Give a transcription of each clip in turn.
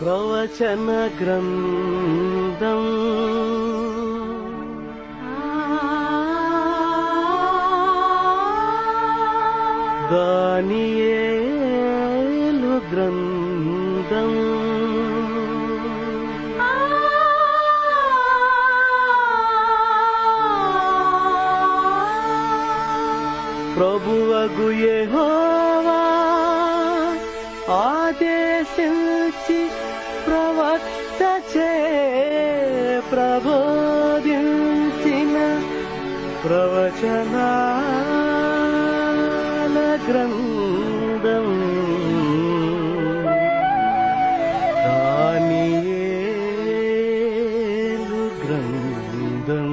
ప్రవచన గ్రంథం. దానియేలు గ్రంథం. ప్రభువగు యెహోవా ప్రబోధించిన ప్రవచనాల గ్రంథం. దానియేలు గ్రంథం.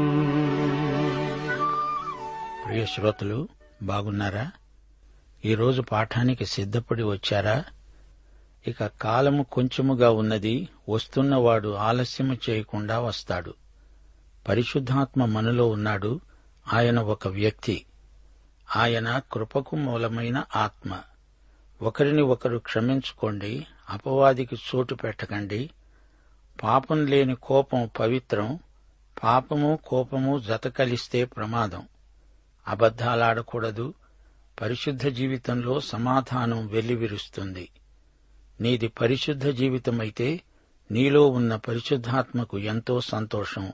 ప్రియ శ్రోతలు బాగున్నారా? ఈరోజు పాఠానికి సిద్ధపడి వచ్చారా? ఇక కాలము కొంచెముగా ఉన్నది వస్తున్నవాడు ఆలస్యము చేయకుండా వస్తాడు. పరిశుద్ధాత్మ మనలో ఉన్నాడు ఆయన ఒక వ్యక్తి. ఆయన కృపకు మూలమైన ఆత్మ. ఒకరిని ఒకరు క్షమించుకోండి అపవాదికి చోటు పెట్టకండి. పాపం లేని కోపం పవిత్రం పాపము కోపము జత కలిస్తే ప్రమాదం. అబద్ధాలాడకూడదు పరిశుద్ధ జీవితంలో సమాధానం వెల్లివిరుస్తుంది. నీది పరిశుద్ధ జీవితమైతే నీలో ఉన్న పరిశుద్ధాత్మకు ఎంతో సంతోషం.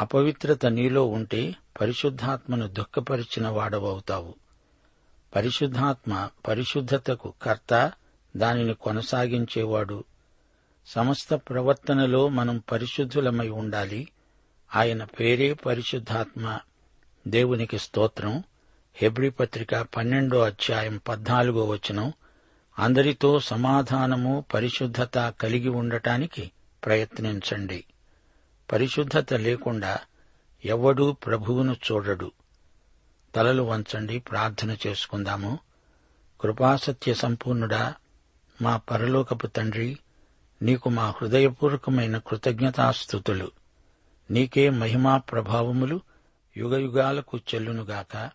అపవిత్రత నీలో ఉంటే పరిశుద్ధాత్మను దుఃఖపరిచిన వాడవవుతావు. పరిశుద్ధాత్మ పరిశుద్ధతకు కర్త దానిని కొనసాగించేవాడు. సమస్త ప్రవర్తనలో మనం పరిశుద్ధులమై ఉండాలి. ఆయన పేరే పరిశుద్ధాత్మ. దేవునికి స్తోత్రం. హెబ్రి పత్రిక పన్నెండో అధ్యాయం పద్నాలుగో వచనం అందరితో సమాధానము పరిశుద్ధత కలిగి ఉండటానికి ప్రయత్నించండి. పరిశుద్ధత లేకుండా ఎవ్వడూ ప్రభువును చూడడు. తలలు వంచండి ప్రార్థన చేసుకుందాము. కృపాసత్య సంపూర్ణుడా మా పరలోకపు తండ్రి నీకు మా హృదయపూర్వకమైన కృతజ్ఞతాస్థుతులు. నీకే మహిమా ప్రభావములు యుగయుగాలకు చెల్లునుగాక.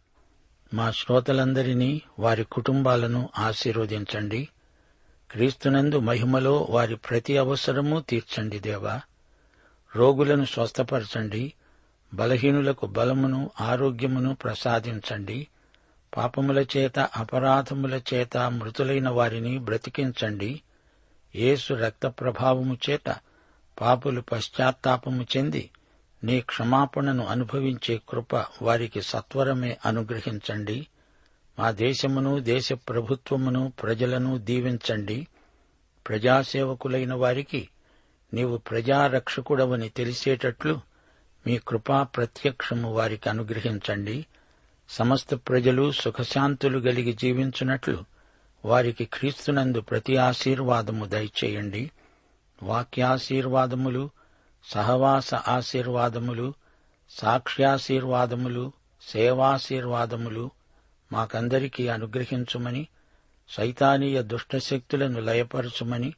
మా శ్రోతలందరినీ వారి కుటుంబాలను ఆశీర్వదించండి. క్రీస్తునందు మహిమలో వారి ప్రతి అవసరము తీర్చండి దేవా. రోగులను స్వస్థపరచండి. బలహీనులకు బలమును ఆరోగ్యమును ప్రసాదించండి. పాపముల చేత అపరాధముల చేత మృతులైన వారిని బ్రతికించండి. యేసు రక్త ప్రభావము చేత పాపులు పశ్చాత్తాపము చెంది నీ క్షమాపణను అనుభవించే కృప వారికి సత్వరమే అనుగ్రహించండి. మా దేశమును దేశ ప్రభుత్వమును ప్రజలను దీవించండి. ప్రజాసేవకులైన వారికి నీవు ప్రజారక్షకుడవని తెలిసేటట్లు మీ కృపా ప్రత్యక్షము వారికి అనుగ్రహించండి. సమస్త ప్రజలు సుఖశాంతులు గలిగి జీవించున్నట్లు వారికి క్రీస్తునందు ప్రతి ఆశీర్వాదము దయచేయండి. వాక్యాశీర్వాదములు సహవాస ఆశీర్వాదములు సాక్ష్యాశీర్వాదములు సేవాశీర్వాదములు మాకందరికీ అనుగ్రహించుమని సైతానీయ దుష్టశక్తులను లయపరచుమని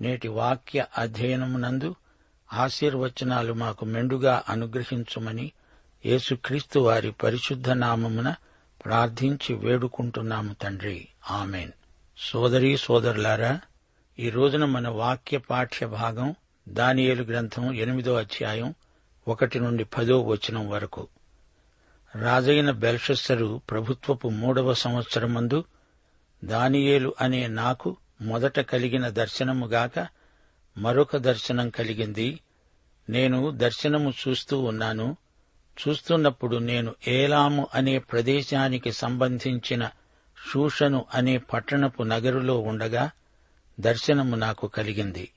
నేటి వాక్య అధ్యయనమునందు ఆశీర్వచనాలు మాకు మెండుగా అనుగ్రహించుమని యేసుక్రీస్తు వారి పరిశుద్ధ నామమున ప్రార్థించి వేడుకుంటున్నాము తండ్రి. ఆమెన్. సోదరీ సోదరులారా ఈ రోజున మన వాక్య పాఠ్య భాగం దానియేలు గ్రంథం ఎనిమిదో అధ్యాయం ఒకటి నుండి పదో వచనం వరకు. రాజైన బెల్షస్సరు ప్రభుత్వపు మూడవ సంవత్సరమందు దానియేలు అనే నాకు మొదట కలిగిన దర్శనముగాక మరొక దర్శనం కలిగింది. నేను దర్శనము చూస్తూ ఉన్నాను. చూస్తున్నప్పుడు నేను ఏలాము అనే ప్రదేశానికి సంబంధించిన షూషను అనే పట్టణపు నగరులో ఉండగా దర్శనము నాకు కలిగింది.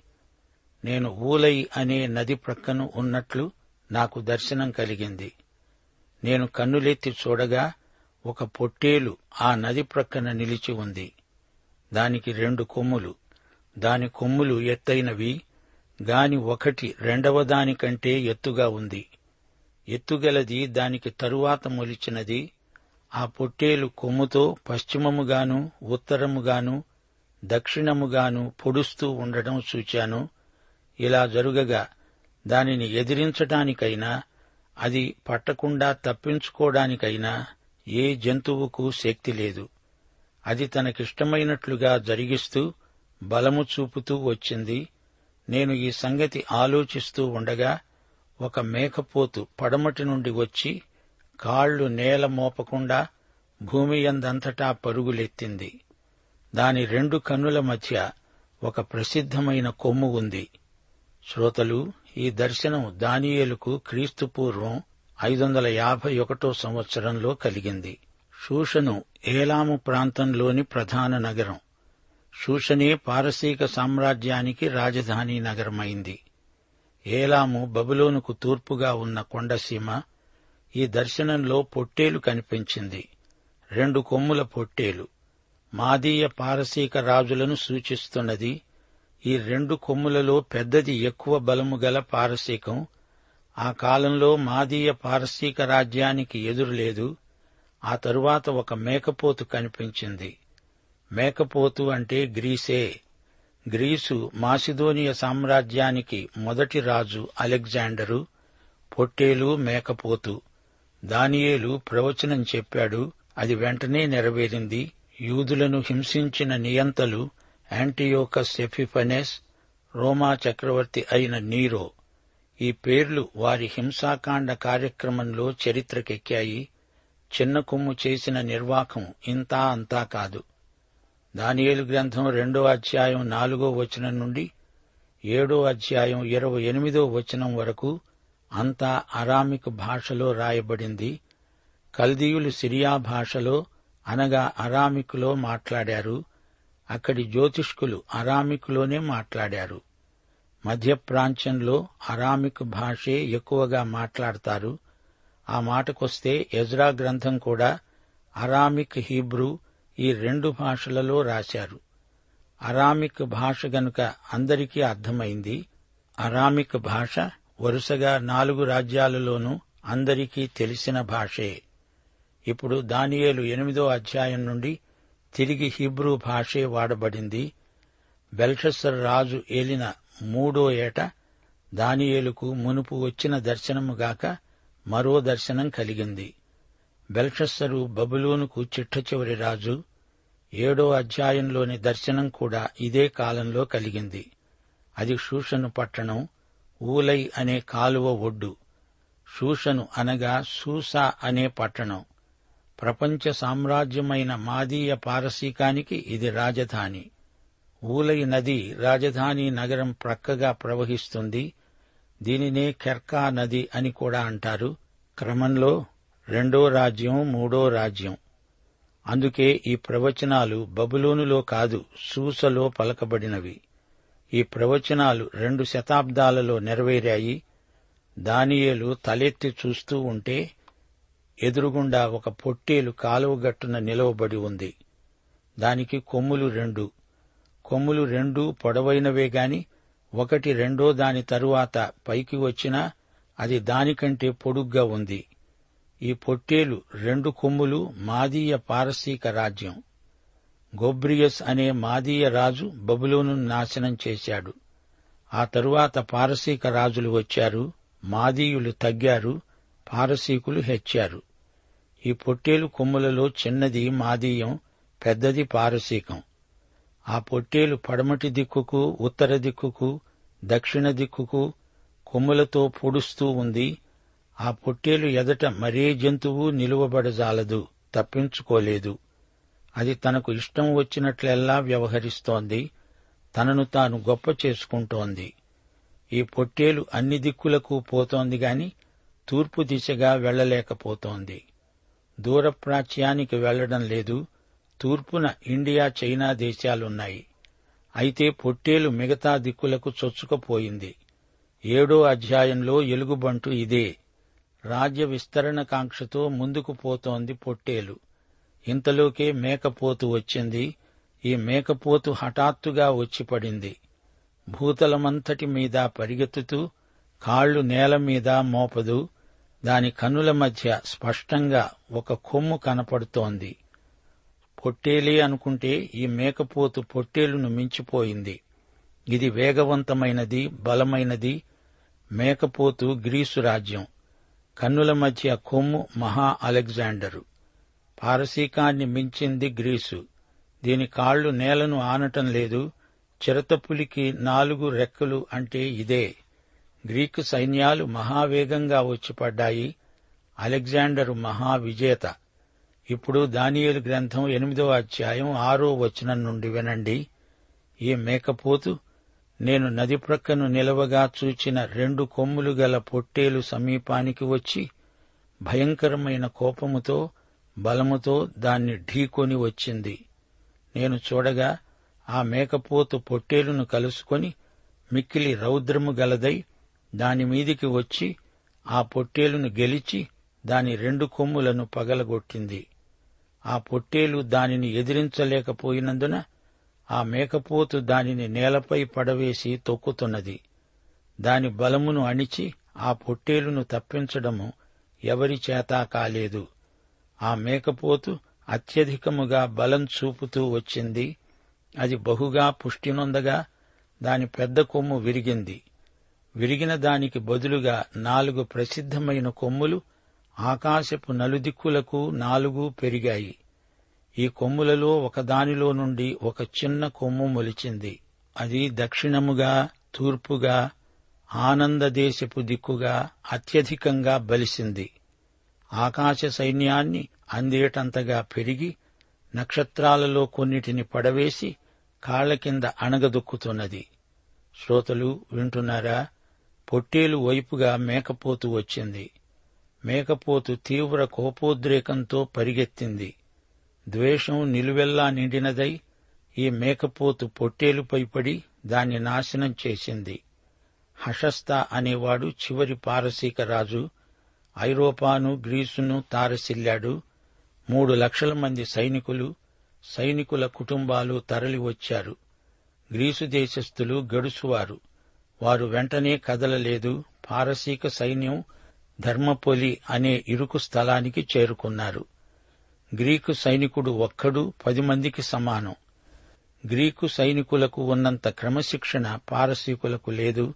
నేను ఊలై అనే నది ప్రక్కను ఉన్నట్లు నాకు దర్శనం కలిగింది. నేను కన్నులెత్తి చూడగా ఒక పొట్టేలు ఆ నది ప్రక్కన నిలిచి ఉంది. దానికి రెండు కొమ్ములు. దాని కొమ్ములు ఎత్తైనవి. గాని ఒకటి రెండవ దానికంటే ఎత్తుగా ఉంది. ఎత్తుగలది దానికి తరువాత మొలిచినది. ఆ పొట్టేలు కొమ్ముతో పశ్చిమముగాను ఉత్తరముగాను దక్షిణముగాను పొడుస్తూ ఉండడం చూచాను. ఇలా జరుగగా దానిని ఎదిరించటానికైనా అది పట్టకుండా తప్పించుకోవడానికైనా ఏ జంతువుకు శక్తి లేదు. అది తనకిష్టమైనట్లుగా జరిగిస్తూ బలము చూపుతూ వచ్చింది. నేను ఈ సంగతి ఆలోచిస్తూ ఉండగా ఒక మేకపోతు పడమటి నుండి వచ్చి కాళ్ళు నేల మోపకుండా భూమి యందంతటా పరుగులెత్తింది. దాని రెండు కన్నుల మధ్య ఒక ప్రసిద్ధమైన కొమ్ము ఉంది. శ్రోతలు ఈ దర్శనం దానియేలుకు క్రీస్తు పూర్వం ఐదు వందల యాభై ఒకటో సంవత్సరంలో కలిగింది. షూషను ఏలాము ప్రాంతంలోని ప్రధాన నగరం. షూషనే పారసీక సామ్రాజ్యానికి రాజధాని నగరమైంది. ఏలాము బబులోనుకు తూర్పుగా ఉన్న కొండసీమ ఈ దర్శనంలో పొట్టేలు కనిపించింది. రెండు కొమ్ముల పొట్టేలు. మాదీయ పారసీక రాజులను సూచిస్తున్నది ఈ రెండు కొమ్ములలో పెద్దది ఎక్కువ బలము గల పారసీకం. ఆ కాలంలో మాదీయ పారసీక రాజ్యానికి ఎదురులేదు ఆ తరువాత ఒక మేకపోతు కనిపించింది. మేకపోతు అంటే గ్రీసే. గ్రీసు మాసిదోనియ సామ్రాజ్యానికి మొదటి రాజు అలెగ్జాండరు పొట్టేలు మేకపోతు. దానియేలు ప్రవచనం చెప్పాడు అది వెంటనే నెరవేరింది. యూదులను హింసించిన నియంతలు యాంటియోకస్ ఎఫిఫనెస్ రోమా చక్రవర్తి అయిన నీరో. ఈ పేర్లు వారి హింసాకాండ కార్యక్రమంలో చరిత్రకెక్కాయి. చిన్న కొమ్ము చేసిన నిర్వాకం ఇంతా అంతా కాదు. దానియేలు గ్రంథం రెండో అధ్యాయం నాలుగో వచనం నుండి ఏడో అధ్యాయం ఇరవై ఎనిమిదో వచనం వరకు అంతా అరామిక్ భాషలో రాయబడింది. కల్దీయులు సిరియా భాషలో అనగా అరామికులో మాట్లాడారు. అక్కడి జ్యోతిష్కులు అరామికులోనే మాట్లాడారు. మధ్య ప్రాంతంలో అరామిక్ భాషే ఎక్కువగా మాట్లాడతారు. ఆ మాటకొస్తే ఎజ్రా గ్రంథం కూడా అరామిక్ హీబ్రూ ఈ రెండు భాషలలో రాశారు. అరామిక్ భాష గనుక అందరికీ అర్థమైంది అరామిక్ భాష వరుసగా నాలుగు రాజ్యాలలోనూ అందరికీ తెలిసిన భాషే. ఇప్పుడు దానియేలు ఎనిమిదో అధ్యాయం నుండి తిరిగి హీబ్రూ భాషే వాడబడింది. బెల్షస్సర్ రాజు ఏలిన మూడో ఏట దానియేలుకు మునుపు వచ్చిన దర్శనముగాక మరో దర్శనం కలిగింది. బెల్షస్సరు బబులోనుకు చిట్ట చివరి రాజు ఏడో అధ్యాయంలోని దర్శనం కూడా ఇదే కాలంలో కలిగింది. అది షూషను పట్టణం ఊలై అనే కాలువ ఒడ్డు. షూషను అనగా సూసా అనే పట్టణం. ప్రపంచ సామ్రాజ్యమైన మాదీయ పారసీకానికి ఇది రాజధాని. ఊలై నది రాజధాని నగరం ప్రక్కగా ప్రవహిస్తుంది. దీనినే కెర్కా నది అని కూడా అంటారు. క్రమంలో రెండో రాజ్యం మూడో రాజ్యం. అందుకే ఈ ప్రవచనాలు బబులోనులో కాదు సూసలో పలకబడినవి. ఈ ప్రవచనాలు రెండు శతాబ్దాలలో నెరవేరాయి. దానియేలు తలెత్తి చూస్తూ ఉంటే ఎదురుగుండా ఒక పొట్టేలు కాలువగట్టున నిలవబడి ఉంది. దానికి కొమ్ములు రెండు. కొమ్ములు రెండు పొడవైనవే గాని ఒకటి రెండో దాని తరువాత పైకి వచ్చినా అది దానికంటే పొడుగ్గా ఉంది. ఈ పొట్టేలు రెండు కొమ్ములు మాదీయ పారసీక రాజ్యం. గోబ్రియస్ అనే మాదీయ రాజు బబులోను నాశనం చేశాడు. ఆ తరువాత పారసీక రాజులు వచ్చారు మాదీయులు తగ్గారు పారసీకులు హెచ్చారు. ఈ పొట్టేలు కొమ్ములలో చిన్నది మాదీయం పెద్దది పారసీకం. ఆ పొట్టేలు పడమటి దిక్కుకు ఉత్తర దిక్కుకు దక్షిణ దిక్కుకు కొమ్ములతో పొడుస్తూ ఉంది. ఆ పొట్టేలు ఎదట మరే జంతువు నిలువబడజాలదు తప్పించుకోలేదు. అది తనకు ఇష్టం వచ్చినట్లెల్లా వ్యవహరిస్తోంది తనను తాను గొప్ప చేసుకుంటోంది. ఈ పొట్టేలు అన్ని దిక్కులకు పోతోంది గాని తూర్పు దిశగా వెళ్ళలేకపోతోంది దూరప్రాచ్యానికి వెళ్ళడం లేదు. తూర్పున ఇండియా చైనా దేశాలున్నాయి. అయితే పొట్టేలు మిగతా దిక్కులకు చొచ్చుకుపోయింది. ఏడో అధ్యాయంలో ఎలుగుబంటు ఇదే. రాజ్య విస్తరణ కాంక్షతో ముందుకు పోతోంది పొట్టేలు. ఇంతలోకే మేకపోతు వచ్చింది. ఈ మేకపోతు హఠాత్తుగా వచ్చి పడింది. భూతలమంతటి మీద పరిగెత్తుతూ కాళ్ళు నేల మీద మోపదు. దాని కన్నుల మధ్య స్పష్టంగా ఒక కొమ్ము కనపడుతోంది. పొట్టేలే అనుకుంటే ఈ మేకపోతు పొట్టేలును మించిపోయింది. ఇది వేగవంతమైనది బలమైనది మేకపోతు గ్రీసు రాజ్యం. కన్నుల మధ్య కొమ్ము మహా అలెగ్జాండరు. పారసీకాన్ని మించింది గ్రీసు. దీని కాళ్ళు నేలను ఆనటం లేదు చిరతపులికి నాలుగు రెక్కలు అంటే ఇదే. గ్రీకు సైన్యాలు మహావేగంగా వచ్చిపడ్డాయి. అలెగ్జాండరు మహావిజేత. ఇప్పుడు దానియేలు గ్రంథం ఎనిమిదో అధ్యాయం ఆరో వచనం నుండి వినండి. ఈ మేకపోతు నేను నది ప్రక్కను నిలవగా చూచిన రెండు కొమ్ములు గల పొట్టేలు సమీపానికి వచ్చి భయంకరమైన కోపముతో బలముతో దాన్ని ఢీకొని వచ్చింది. నేను చూడగా ఆ మేకపోతు పొట్టేలును కలుసుకొని మిక్కిలి రౌద్రము గలదై దానిమీదికి వచ్చి ఆ పొట్టేలును గెలిచి దాని రెండు కొమ్ములను పగలగొట్టింది. ఆ పొట్టేలు దానిని ఎదిరించలేకపోయినందున ఆ మేకపోతు దానిని నేలపై పడవేసి తొక్కుతున్నది. దాని బలమును అణిచి ఆ పొట్టేలును తప్పించడము ఎవరి చేతా కాలేదు. ఆ మేకపోతు అత్యధికముగా బలం చూపుతూ వచ్చింది. అది బహుగా పుష్టినొందగా దాని పెద్ద కొమ్ము విరిగింది. విరిగిన దానికి బదులుగా నాలుగు ప్రసిద్ధమైన కొమ్ములు ఆకాశపు నలుదిక్కులకు నాలుగు పెరిగాయి. ఈ కొమ్ములలో ఒకదానిలో నుండి ఒక చిన్న కొమ్ము మొలిచింది. అది దక్షిణముగా తూర్పుగా ఆనందదేశపు దిక్కుగా అత్యధికంగా బలిసింది. ఆకాశ సైన్యాన్ని అందేటంతగా పెరిగి నక్షత్రాలలో కొన్నిటిని పడవేసి కాళ్ళ కింద అణగదొక్కుతున్నది. శ్రోతలు వింటున్నారా? పొట్టేలు వైపుగా మేకపోతు వచ్చింది. మేకపోతు తీవ్ర కోపోద్రేకంతో పరిగెత్తింది. ద్వేషం నిలువెల్లా నిండినదై ఈ మేకపోతు పొట్టేలుపై పడి దాన్ని నాశనం చేసింది. హషస్త అనేవాడు చివరి పారసీక రాజు ఐరోపాను గ్రీసును తారసిల్లాడు. మూడు లక్షల మంది సైనికులు సైనికుల కుటుంబాలు తరలి వచ్చారు గ్రీసు దేశస్థులు గడుసువారు. వారు వెంటనే కదలలేదు. పారసీక సైన్యం ధర్మపొలి అనే ఇరుకు స్థలానికి చేరుకున్నారు. గ్రీకు సైనికుడు ఒక్కడు పది మందికి సమానం. గ్రీకు సైనికులకు ఉన్నంత క్రమశిక్షణ పారసీకులకు లేదు.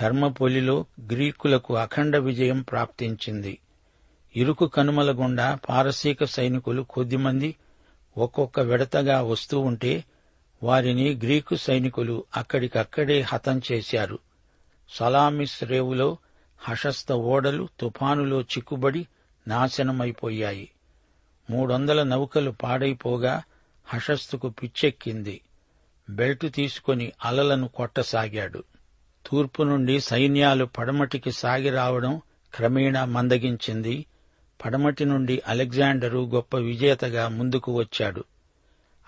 ధర్మపొలిలో గ్రీకులకు అఖండ విజయం ప్రాప్తించింది. ఇరుకు కనుమల గుండా పారసీక సైనికులు కొద్దిమంది ఒక్కొక్క విడతగా వస్తూ ఉంటే వారిని గ్రీకు సైనికులు అక్కడికక్కడే హతం చేశారు. సలామిస్ రేవులో హషస్త ఓడలు తుఫానులో చిక్కుబడి నాశనమైపోయాయి. మూడొందల నౌకలు పాడైపోగా హషస్తుకు పిచ్చెక్కింది. బెల్టు తీసుకుని అలలను కొట్టసాగాడు. తూర్పు నుండి సైన్యాలు పడమటికి సాగిరావడం క్రమేణా మందగించింది. పడమటి నుండి అలెగ్జాండరు గొప్ప విజేతగా ముందుకు వచ్చాడు.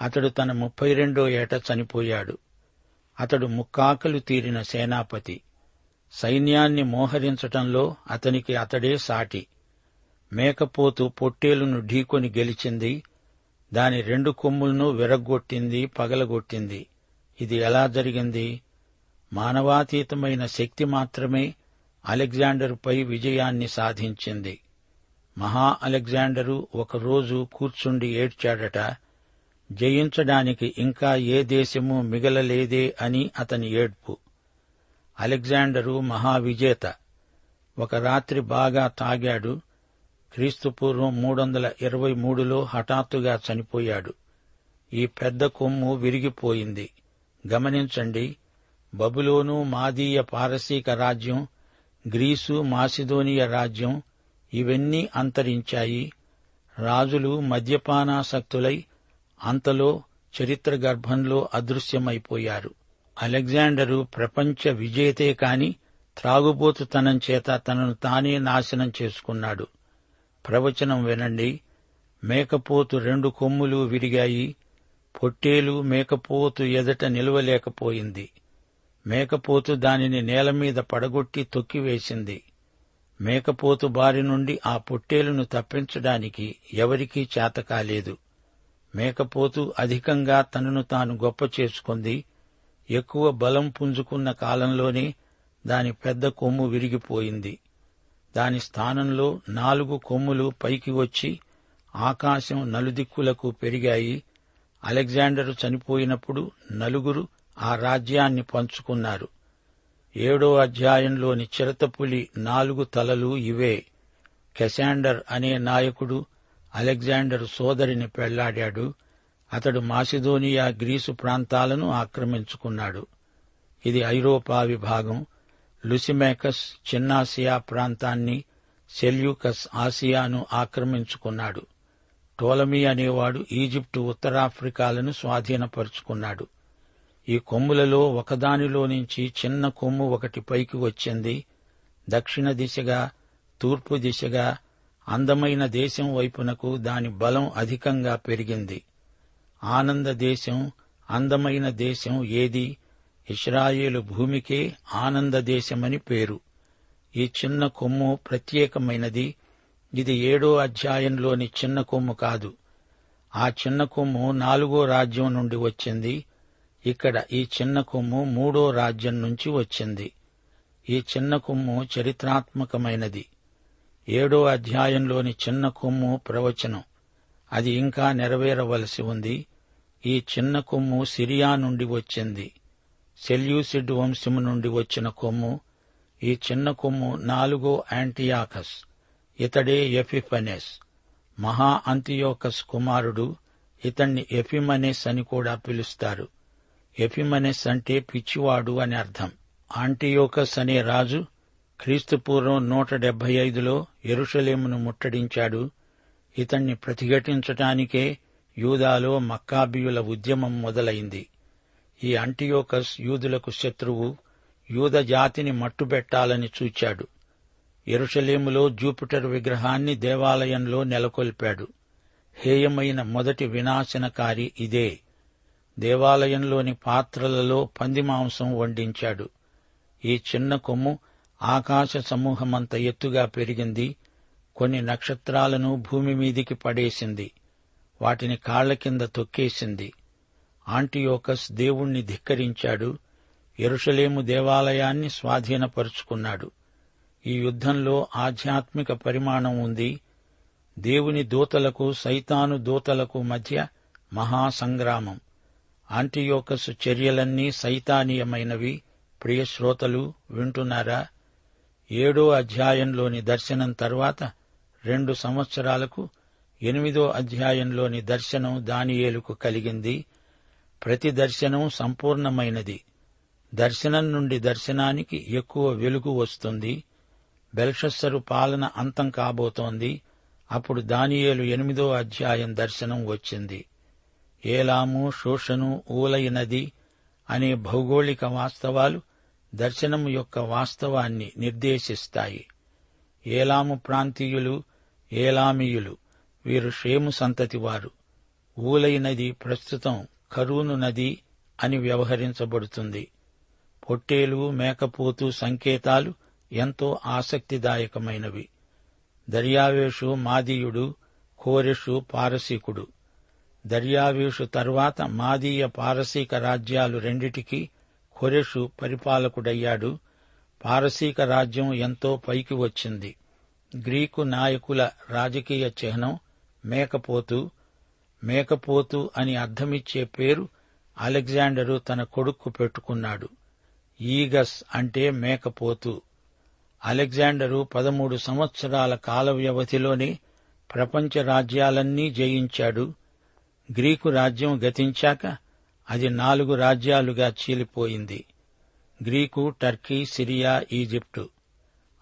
అతడు తన ముప్పై రెండో ఏట చనిపోయాడు. అతడు ముక్కాకలు తీరిన సేనాపతి. సైన్యాన్ని మోహరించటంలో అతనికి అతడే సాటి. మేకపోతు పొట్టేలును ఢీకొని గెలిచింది. దాని రెండు కొమ్ములను విరగ్గొట్టింది పగలగొట్టింది. ఇది ఎలా జరిగింది? మానవాతీతమైన శక్తి మాత్రమే అలెగ్జాండరుపై విజయాన్ని సాధించింది. మహా అలెగ్జాండరు ఒకరోజు కూర్చుండి ఏడ్చాడట జయించడానికి ఇంకా ఏ దేశము మిగలలేదే అని అతని ఏడ్పు. అలెగ్జాండరు మహావిజేత. ఒక రాత్రి బాగా తాగాడు. క్రీస్తుపూర్వం మూడు వందల ఇరవై మూడులో హఠాత్తుగా చనిపోయాడు. ఈ పెద్ద కొమ్ము విరిగిపోయింది. గమనించండి బబులోను మాదీయ పారసీక రాజ్యం గ్రీసు మాసిదోనియ రాజ్యం ఇవన్నీ అంతరించాయి. రాజులు మద్యపానాసక్తులై అంతలో చరిత్ర గర్భంలో అదృశ్యమైపోయారు. అలెగ్జాండరు ప్రపంచ విజేతే కాని త్రాగుబోతుతనం చేత తనను తానే నాశనం చేసుకున్నాడు. ప్రవచనం వినండి. మేకపోతు రెండు కొమ్ములు విరిగాయి పొట్టేలు మేకపోతు ఎదట నిలవలేకపోయింది. మేకపోతు దానిని నేలమీద పడగొట్టి తొక్కివేసింది. మేకపోతు బారి నుండి ఆ పొట్టేలును తప్పించడానికి ఎవరికీ చేతకాలేదు. మేకపోతు అధికంగా తనను తాను గొప్ప చేసుకుంది. ఎక్కువ బలం పుంజుకున్న కాలంలోనే దాని పెద్ద కొమ్ము విరిగిపోయింది. దాని స్థానంలో నాలుగు కొమ్ములు పైకి వచ్చి ఆకాశం నలుదిక్కులకు పెరిగాయి. అలెగ్జాండరు చనిపోయినప్పుడు నలుగురు ఆ రాజ్యాన్ని పంచుకున్నారు. ఏడో అధ్యాయంలోని చిరతపులి నాలుగు తలలు ఇవే. కెసాండర్ అనే నాయకుడు అలెగ్జాండర్ సోదరిని పెళ్ళాడాడు. అతడు మాసిదోనియా గ్రీసు ప్రాంతాలను ఆక్రమించుకున్నాడు. ఇది ఐరోపా విభాగం. లుసిమేకస్ చిన్నాసియా ప్రాంతాన్ని సెల్యూకస్ ఆసియాను ఆక్రమించుకున్నాడు. టోలమీ అనేవాడు ఈజిప్టు ఉత్తరాఫ్రికాలను స్వాధీనపరుచుకున్నాడు. ఈ కొమ్ములలో ఒకదానిలో నుంచి చిన్న కొమ్ము ఒకటి పైకి వచ్చింది. దక్షిణ దిశగా తూర్పు దిశగా అందమైన దేశం వైపునకు దాని బలం అధికంగా పెరిగింది. ఆనంద దేశం అందమైన దేశం ఏది? ఇస్రాయేలు భూమికే ఆనంద దేశమని పేరు. ఈ చిన్న కొమ్ము ప్రత్యేకమైనది. ఇది ఏడో అధ్యాయంలోని చిన్న కొమ్ము కాదు. ఆ చిన్న కొమ్ము నాలుగో రాజ్యం నుండి వచ్చింది. ఇక్కడ ఈ చిన్న కొమ్ము మూడో రాజ్యం నుంచి వచ్చింది. ఈ చిన్న కొమ్ము చరిత్రాత్మకమైనది. ఏడో అధ్యాయంలోని చిన్న కొమ్ము ప్రవచనం. అది ఇంకా నెరవేరవలసి ఉంది. ఈ చిన్న కొమ్ము సిరియా నుండి వచ్చింది. సెల్యూసిడ్ వంశము నుండి వచ్చిన కొమ్ము. ఈ చిన్న కొమ్ము నాలుగో యాంటియాకస్ ఇతడే ఎఫిఫనెస్. మహా అంతియోకస్ కుమారుడు ఇతణ్ణి ఎఫిమనెస్ అని కూడా పిలుస్తారు. ఎఫిమనెస్ అంటే పిచ్చివాడు అని అర్థం. ఆంటియోకస్ అనే రాజు క్రీస్తుపూర్వం నూట డెబ్బై ఐదులో ఎరుషలేమును ముట్టడించాడు. ఇతన్ని ప్రతిఘటించటానికే యూదాలో మక్కాబియుల ఉద్యమం మొదలైంది. ఈ అంటియోకస్ యూదులకు శత్రువు యూద జాతిని మట్టుబెట్టాలని చూచాడు. ఎరుషలేములో జూపిటర్ విగ్రహాన్ని దేవాలయంలో నెలకొల్పాడు. హేయమైన మొదటి వినాశనకారి ఇదే. దేవాలయంలోని పాత్రలలో పంది మాంసం వండించాడు. ఈ చిన్న కొమ్ము ఆకాశ సమూహమంత ఎత్తుగా పెరిగింది కొన్ని నక్షత్రాలను భూమి మీదికి పడేసింది వాటిని కాళ్ళ కింద తొక్కేసింది. ఆంటియోకస్ దేవుణ్ణి ధిక్కరించాడు ఎరుషలేము దేవాలయాన్ని స్వాధీనపరుచుకున్నాడు. ఈ యుద్ధంలో ఆధ్యాత్మిక పరిమాణం ఉంది దేవుని దూతలకు సైతాను దూతలకు మధ్య మహాసంగ్రామం. ఆంటియోకస్ చర్యలన్నీ సైతానీయమైనవి. ప్రియశ్రోతలు వింటున్నారా? ఏడో అధ్యాయంలోని దర్శనం తర్వాత రెండు సంవత్సరాలకు ఎనిమిదో అధ్యాయంలోని దర్శనం దానియేలుకు కలిగింది. ప్రతి దర్శనం సంపూర్ణమైనది. దర్శనం నుండి దర్శనానికి ఎక్కువ వెలుగు వస్తుంది. బెల్షస్సరు పాలన అంతం కాబోతోంది. అప్పుడు దానియేలు ఎనిమిదో అధ్యాయం దర్శనం వచ్చింది. ఏలాము శోషను ఊలయి నది అనే భౌగోళిక వాస్తవాలు దర్శనం యొక్క వాస్తవాన్ని నిర్దేశిస్తాయి. ఏలాము ప్రాంతీయులు ఏలామీయులు వీరు షేము సంతతివారు ఊలై నది ప్రస్తుతం కరూను నది అని వ్యవహరించబడుతుంది. పొట్టేలు మేకపోతు సంకేతాలు ఎంతో ఆసక్తిదాయకమైనవి. దర్యావేషు మాదీయుడు కోరెషు పారసీకుడు. దర్యావేషు తర్వాత మాదీయ పారసీక రాజ్యాలు రెండిటికీ కొరెషు పరిపాలకుడయ్యాడు. పారసీక రాజ్యం ఎంతో పైకి వచ్చింది. గ్రీకు నాయకుల రాజకీయ చిహ్నం మేకపోతు మేకపోతు అని అర్థమిచ్చే పేరు అలెగ్జాండరు తన కొడుక్కు పెట్టుకున్నాడు. ఈగస్ అంటే మేకపోతు. అలెగ్జాండరు పదమూడు సంవత్సరాల కాల వ్యవధిలోనే ప్రపంచ రాజ్యాలన్నీ జయించాడు. గ్రీకు రాజ్యం గతించాక అది నాలుగు రాజ్యాలుగా చీలిపోయింది. Greek Turkey Syria Egypt.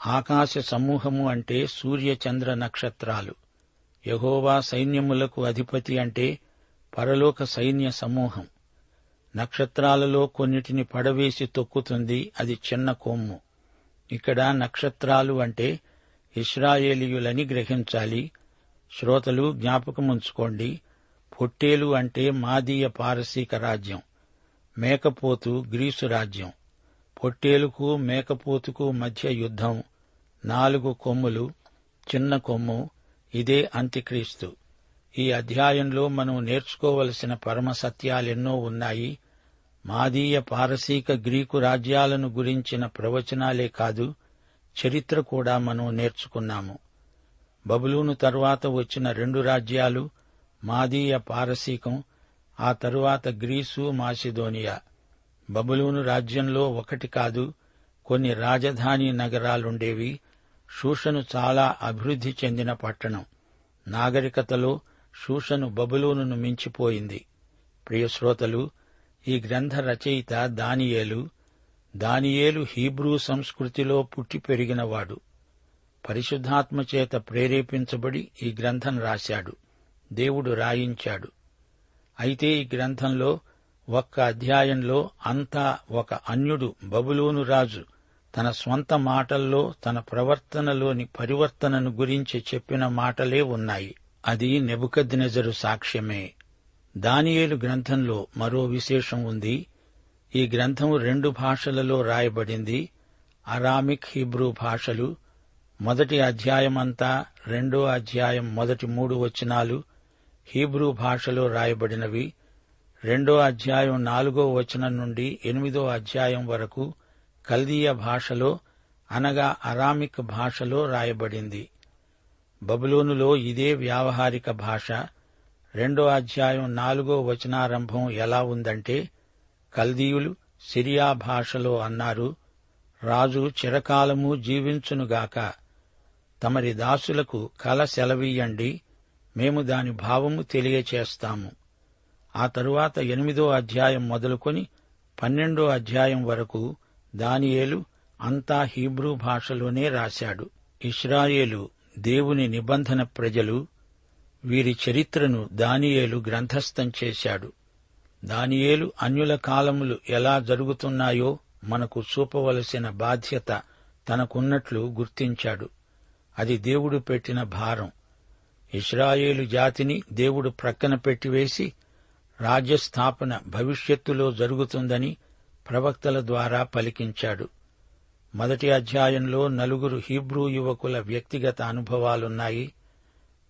ఆకాశ సమూహము అంటే సూర్యచంద్ర నక్షత్రాలు. యహోవా సైన్యములకు అధిపతి అంటే పరలోక సైన్య సమూహం. నక్షత్రాలలో కొన్నిటిని పడవేసి తొక్కుతుంది అది చిన్న కొమ్ము. ఇక్కడ నక్షత్రాలు అంటే ఇస్రాయేలీయులని గ్రహించాలి. శ్రోతలు జ్ఞాపకముంచుకోండి. పొట్టేలు అంటే మాదీయ పారసీక రాజ్యం మేకపోతు గ్రీసు రాజ్యం. పొట్టేలుకు మేకపోతుకు మధ్య యుద్ధం నాలుగు కొమ్ములు చిన్న కొమ్ము ఇదే అంత్యక్రీస్తు. ఈ అధ్యాయంలో మనం నేర్చుకోవలసిన పరమ సత్యాలెన్నో ఉన్నాయి. మాదీయ పారసీక గ్రీకు రాజ్యాలను గురించిన ప్రవచనాలే కాదు చరిత్ర కూడా మనం నేర్చుకున్నాము. బబులూను తర్వాత వచ్చిన రెండు రాజ్యాలు మాదీయ పారసీకం ఆ తరువాత గ్రీసు మాసిదోనియా. బబులూను రాజ్యంలో ఒకటి కాదు కొన్ని రాజధాని నగరాలుండేవి. షూషను చాలా అభివృద్ధి చెందిన పట్టణం. నాగరికతలో షూషను బబులూనును మించిపోయింది. ప్రియశ్రోతలు ఈ గ్రంథ రచయిత దానియేలు. దానియేలు హీబ్రూ సంస్కృతిలో పుట్టి పెరిగినవాడు. పరిశుద్ధాత్మ చేత ప్రేరేపించబడి ఈ గ్రంథం రాశాడు. దేవుడు రాయించాడు. అయితే ఈ గ్రంథంలో ఒక్క అధ్యాయంలో అంతా ఒక అన్యుడు బబులోను రాజు తన స్వంత మాటల్లో తన ప్రవర్తనలోని పరివర్తనను గురించి చెప్పిన మాటలే ఉన్నాయి. అది నెబుకద్నెజరు సాక్ష్యమే. దానియేలు గ్రంథంలో మరో విశేషం ఉంది. ఈ గ్రంథం రెండు భాషలలో రాయబడింది. అరామిక్ హిబ్రూ భాషలు. మొదటి అధ్యాయమంతా రెండో అధ్యాయం మొదటి మూడు వచనాలు. హీబ్రూ భాషలో రాయబడినవి రెండో అధ్యాయం నాలుగో వచనం నుండి ఎనిమిదో అధ్యాయం వరకు కల్దీయ భాషలో అనగా అరామిక్ భాషలో రాయబడింది. బబులోనులో ఇదే వ్యావహారిక భాష. రెండో అధ్యాయం నాలుగో వచనారంభం ఎలా ఉందంటే కల్దీయులు సిరియా భాషలో అన్నారు రాజు చిరకాలము జీవించునుగాక. తమరి దాసులకు కల సెలవీయండి. మేము దాని భావము తెలియచేస్తాము. ఆ తరువాత ఎనిమిదో అధ్యాయం మొదలుకొని పన్నెండో అధ్యాయం వరకు దానియేలు అంతా హీబ్రూ భాషలోనే రాశాడు. ఇస్రాయేలు దేవుని నిబంధన ప్రజలు వీరి చరిత్రను దానియేలు గ్రంథస్థం చేశాడు. దానియేలు అన్యుల కాలములు ఎలా జరుగుతున్నాయో మనకు చూపవలసిన బాధ్యత తనకున్నట్లు గుర్తించాడు. అది దేవుడు పెట్టిన భారం. ఇస్రాయేలు జాతిని దేవుడు ప్రక్కన పెట్టివేసి రాజ్యస్థాపన భవిష్యత్తులో జరుగుతుందని ప్రవక్తల ద్వారా పలికించాడు. మొదటి అధ్యాయంలో నలుగురు హీబ్రూ యువకుల వ్యక్తిగత అనుభవాలున్నాయి.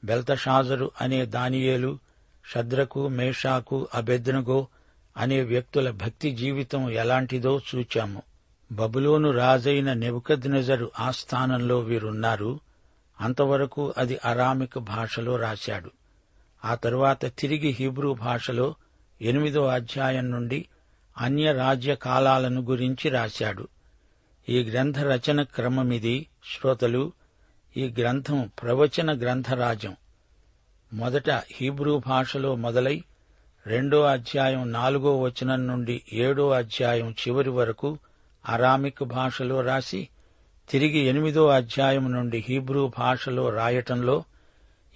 బెల్తషాజరు అనే దానియేలు షద్రకు మేషాకు అబెద్నగో అనే వ్యక్తుల భక్తి జీవితం ఎలాంటిదో చూచాము. బబులోను రాజైన నెబుకద్నెజరు ఆస్థానంలో వీరున్నారు. అంతవరకు అది అరామిక్ భాషలో రాశాడు. ఆ తరువాత తిరిగి హీబ్రూ భాషలో ఎనిమిదో అధ్యాయం నుండి అన్య రాజ్య కాలాలను గురించి రాశాడు. ఈ గ్రంథ రచన క్రమమిది శ్రోతలు. ఈ గ్రంథం ప్రవచన గ్రంథరాజం. మొదట హీబ్రూ భాషలో మొదలై రెండో అధ్యాయం నాలుగో వచనం నుండి ఏడో అధ్యాయం చివరి వరకు అరామిక్ భాషలో రాసి తిరిగి ఎనిమిదో అధ్యాయం నుండి హీబ్రూ భాషలో రాయటంలో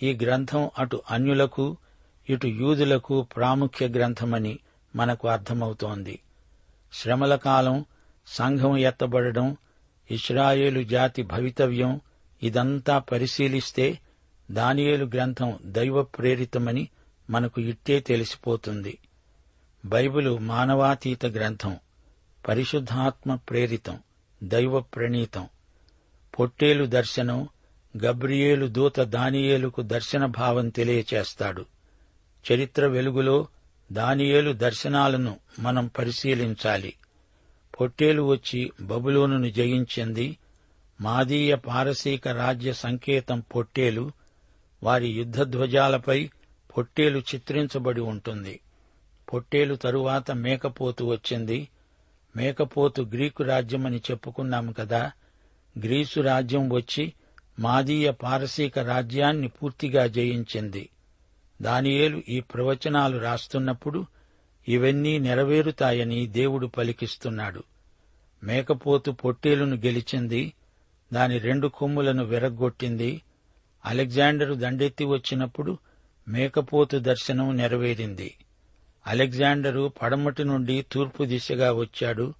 ఈ గ్రంథం అటు అన్యులకు ఇటు యూదులకు ప్రాముఖ్య గ్రంథమని మనకు అర్థమవుతోంది. శ్రమల కాలం సంఘం ఎత్తబడడం ఇస్రాయేలు జాతి భవితవ్యం ఇదంతా పరిశీలిస్తే దానియేలు గ్రంథం దైవ ప్రేరితమని మనకు ఇట్టే తెలిసిపోతుంది. బైబిలు మానవాతీత గ్రంథం పరిశుద్ధాత్మ ప్రేరితం దైవ ప్రణీతం పొట్టేలు దర్శనం గబ్రియేలు దూత దానియేలుకు దర్శన భావం తెలియచేస్తాడు. చరిత్ర వెలుగులో దానియేలు దర్శనాలను మనం పరిశీలించాలి. పొట్టేలు వచ్చి బబులోనును జయించింది మాదీయ పారసీక రాజ్య సంకేతం పొట్టేలు వారి యుద్ధధ్వజాలపై పొట్టేలు చిత్రించబడి ఉంటుంది. పొట్టేలు తరువాత మేకపోతు వచ్చింది. మేకపోతు గ్రీకు రాజ్యమని చెప్పుకున్నాము కదా గ్రీసు రాజ్యం వచ్చి మాదీయ పారసీక రాజ్యాన్ని పూర్తిగా జయించింది. దానియేలు ఈ ప్రవచనాలు రాస్తున్నప్పుడు ఇవన్నీ నెరవేరుతాయని దేవుడు పలికిస్తున్నాడు. మేకపోతు పొట్టేలును గెలిచింది దాని రెండు కొమ్ములను విరగ్గొట్టింది. అలెగ్జాండరు దండెత్తి వచ్చినప్పుడు మేకపోతు దర్శనం నెరవేరింది. అలెగ్జాండరు పడమటి నుండి తూర్పు దిశగా వచ్చాడు.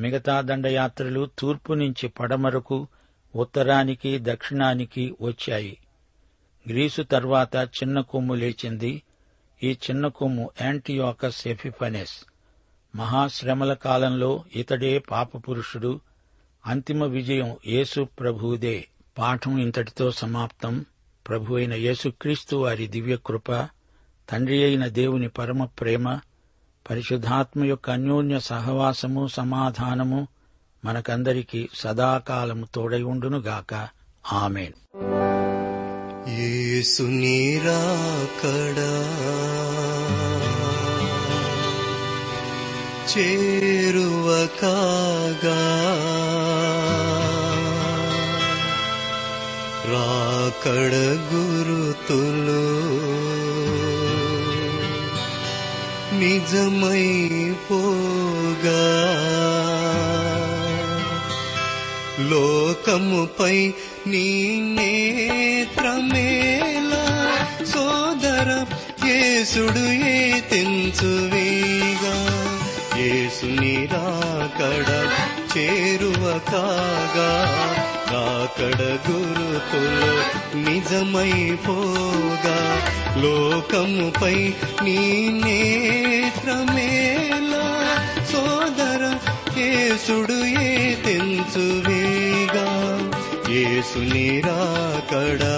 మిగతా దండయాత్రలు తూర్పు నుంచి పడమరకు ఉత్తరానికి దక్షిణానికి వచ్చాయి. గ్రీసు తర్వాత చిన్న కొమ్ము లేచింది. ఈ చిన్న కొమ్ము యాంటీయోకస్ ఎఫిఫనెస్ మహాశ్రమల కాలంలో ఇతడే పాపపురుషుడు. అంతిమ విజయం యేసు ప్రభువుదే. పాఠం ఇంతటితో సమాప్తం. ప్రభు అయిన యేసుక్రీస్తు వారి దివ్యకృప తండ్రి అయిన దేవుని పరమ ప్రేమ పరిశుద్ధాత్మ యొక్క అన్యోన్య సహవాసము సమాధానము మనకందరికీ సదాకాలము తోడై ఉండునుగాక. ఆమెన్. యేసు నీరాకడా చేరువ కాగా రాకడ గురుతులు నిజమైపోగా. లోకముపై నీ నేత్రమేలా సోదర యేసుడు ఏ తెంచువేగా యేసు నిరాకడ చేరువ కాగా. రాకడ గురుతులు నిజమైపోగా. లోకముపై నీ నేత్రమేలా సోదర యేసుడు ఏ తెంచువేగా యేసు నీరాకడా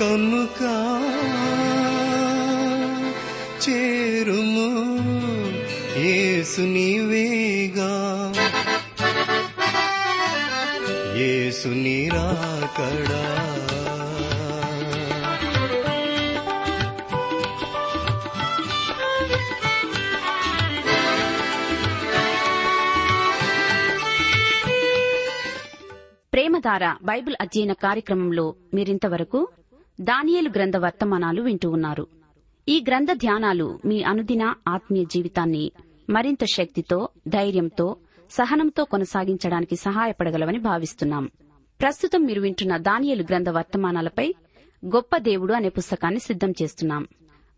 కనుక చేరుము ఏసుని వేగా ఏసుని రాకడా ప్రేమధార బైబిల్ అధ్యయన కార్యక్రమంలో మీరింతవరకు దానియేలు గ్రంథ వర్తమానాలు వింటూ ఉన్నారు. ఈ గ్రంథ ధ్యానాలు మీ అనుదిన ఆత్మీయ జీవితాన్ని మరింత శక్తితో ధైర్యంతో సహనంతో కొనసాగించడానికి సహాయపడగలవని భావిస్తున్నాం. ప్రస్తుతం మీరు వింటున్న దానియలు గ్రంథ వర్తమానాలపై గొప్ప దేవుడు అనే పుస్తకాన్ని సిద్ధం చేస్తున్నాం.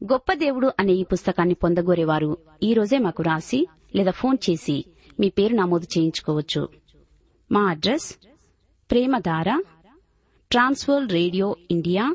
గొప్ప దేవుడు అనే ఈ పుస్తకాన్ని పొందగోరేవారు ఈ రోజే మాకు రాసి లేదా ఫోన్ చేసి మీ పేరు నమోదు చేయించుకోవచ్చు. మా address Premadhara Trans World radio India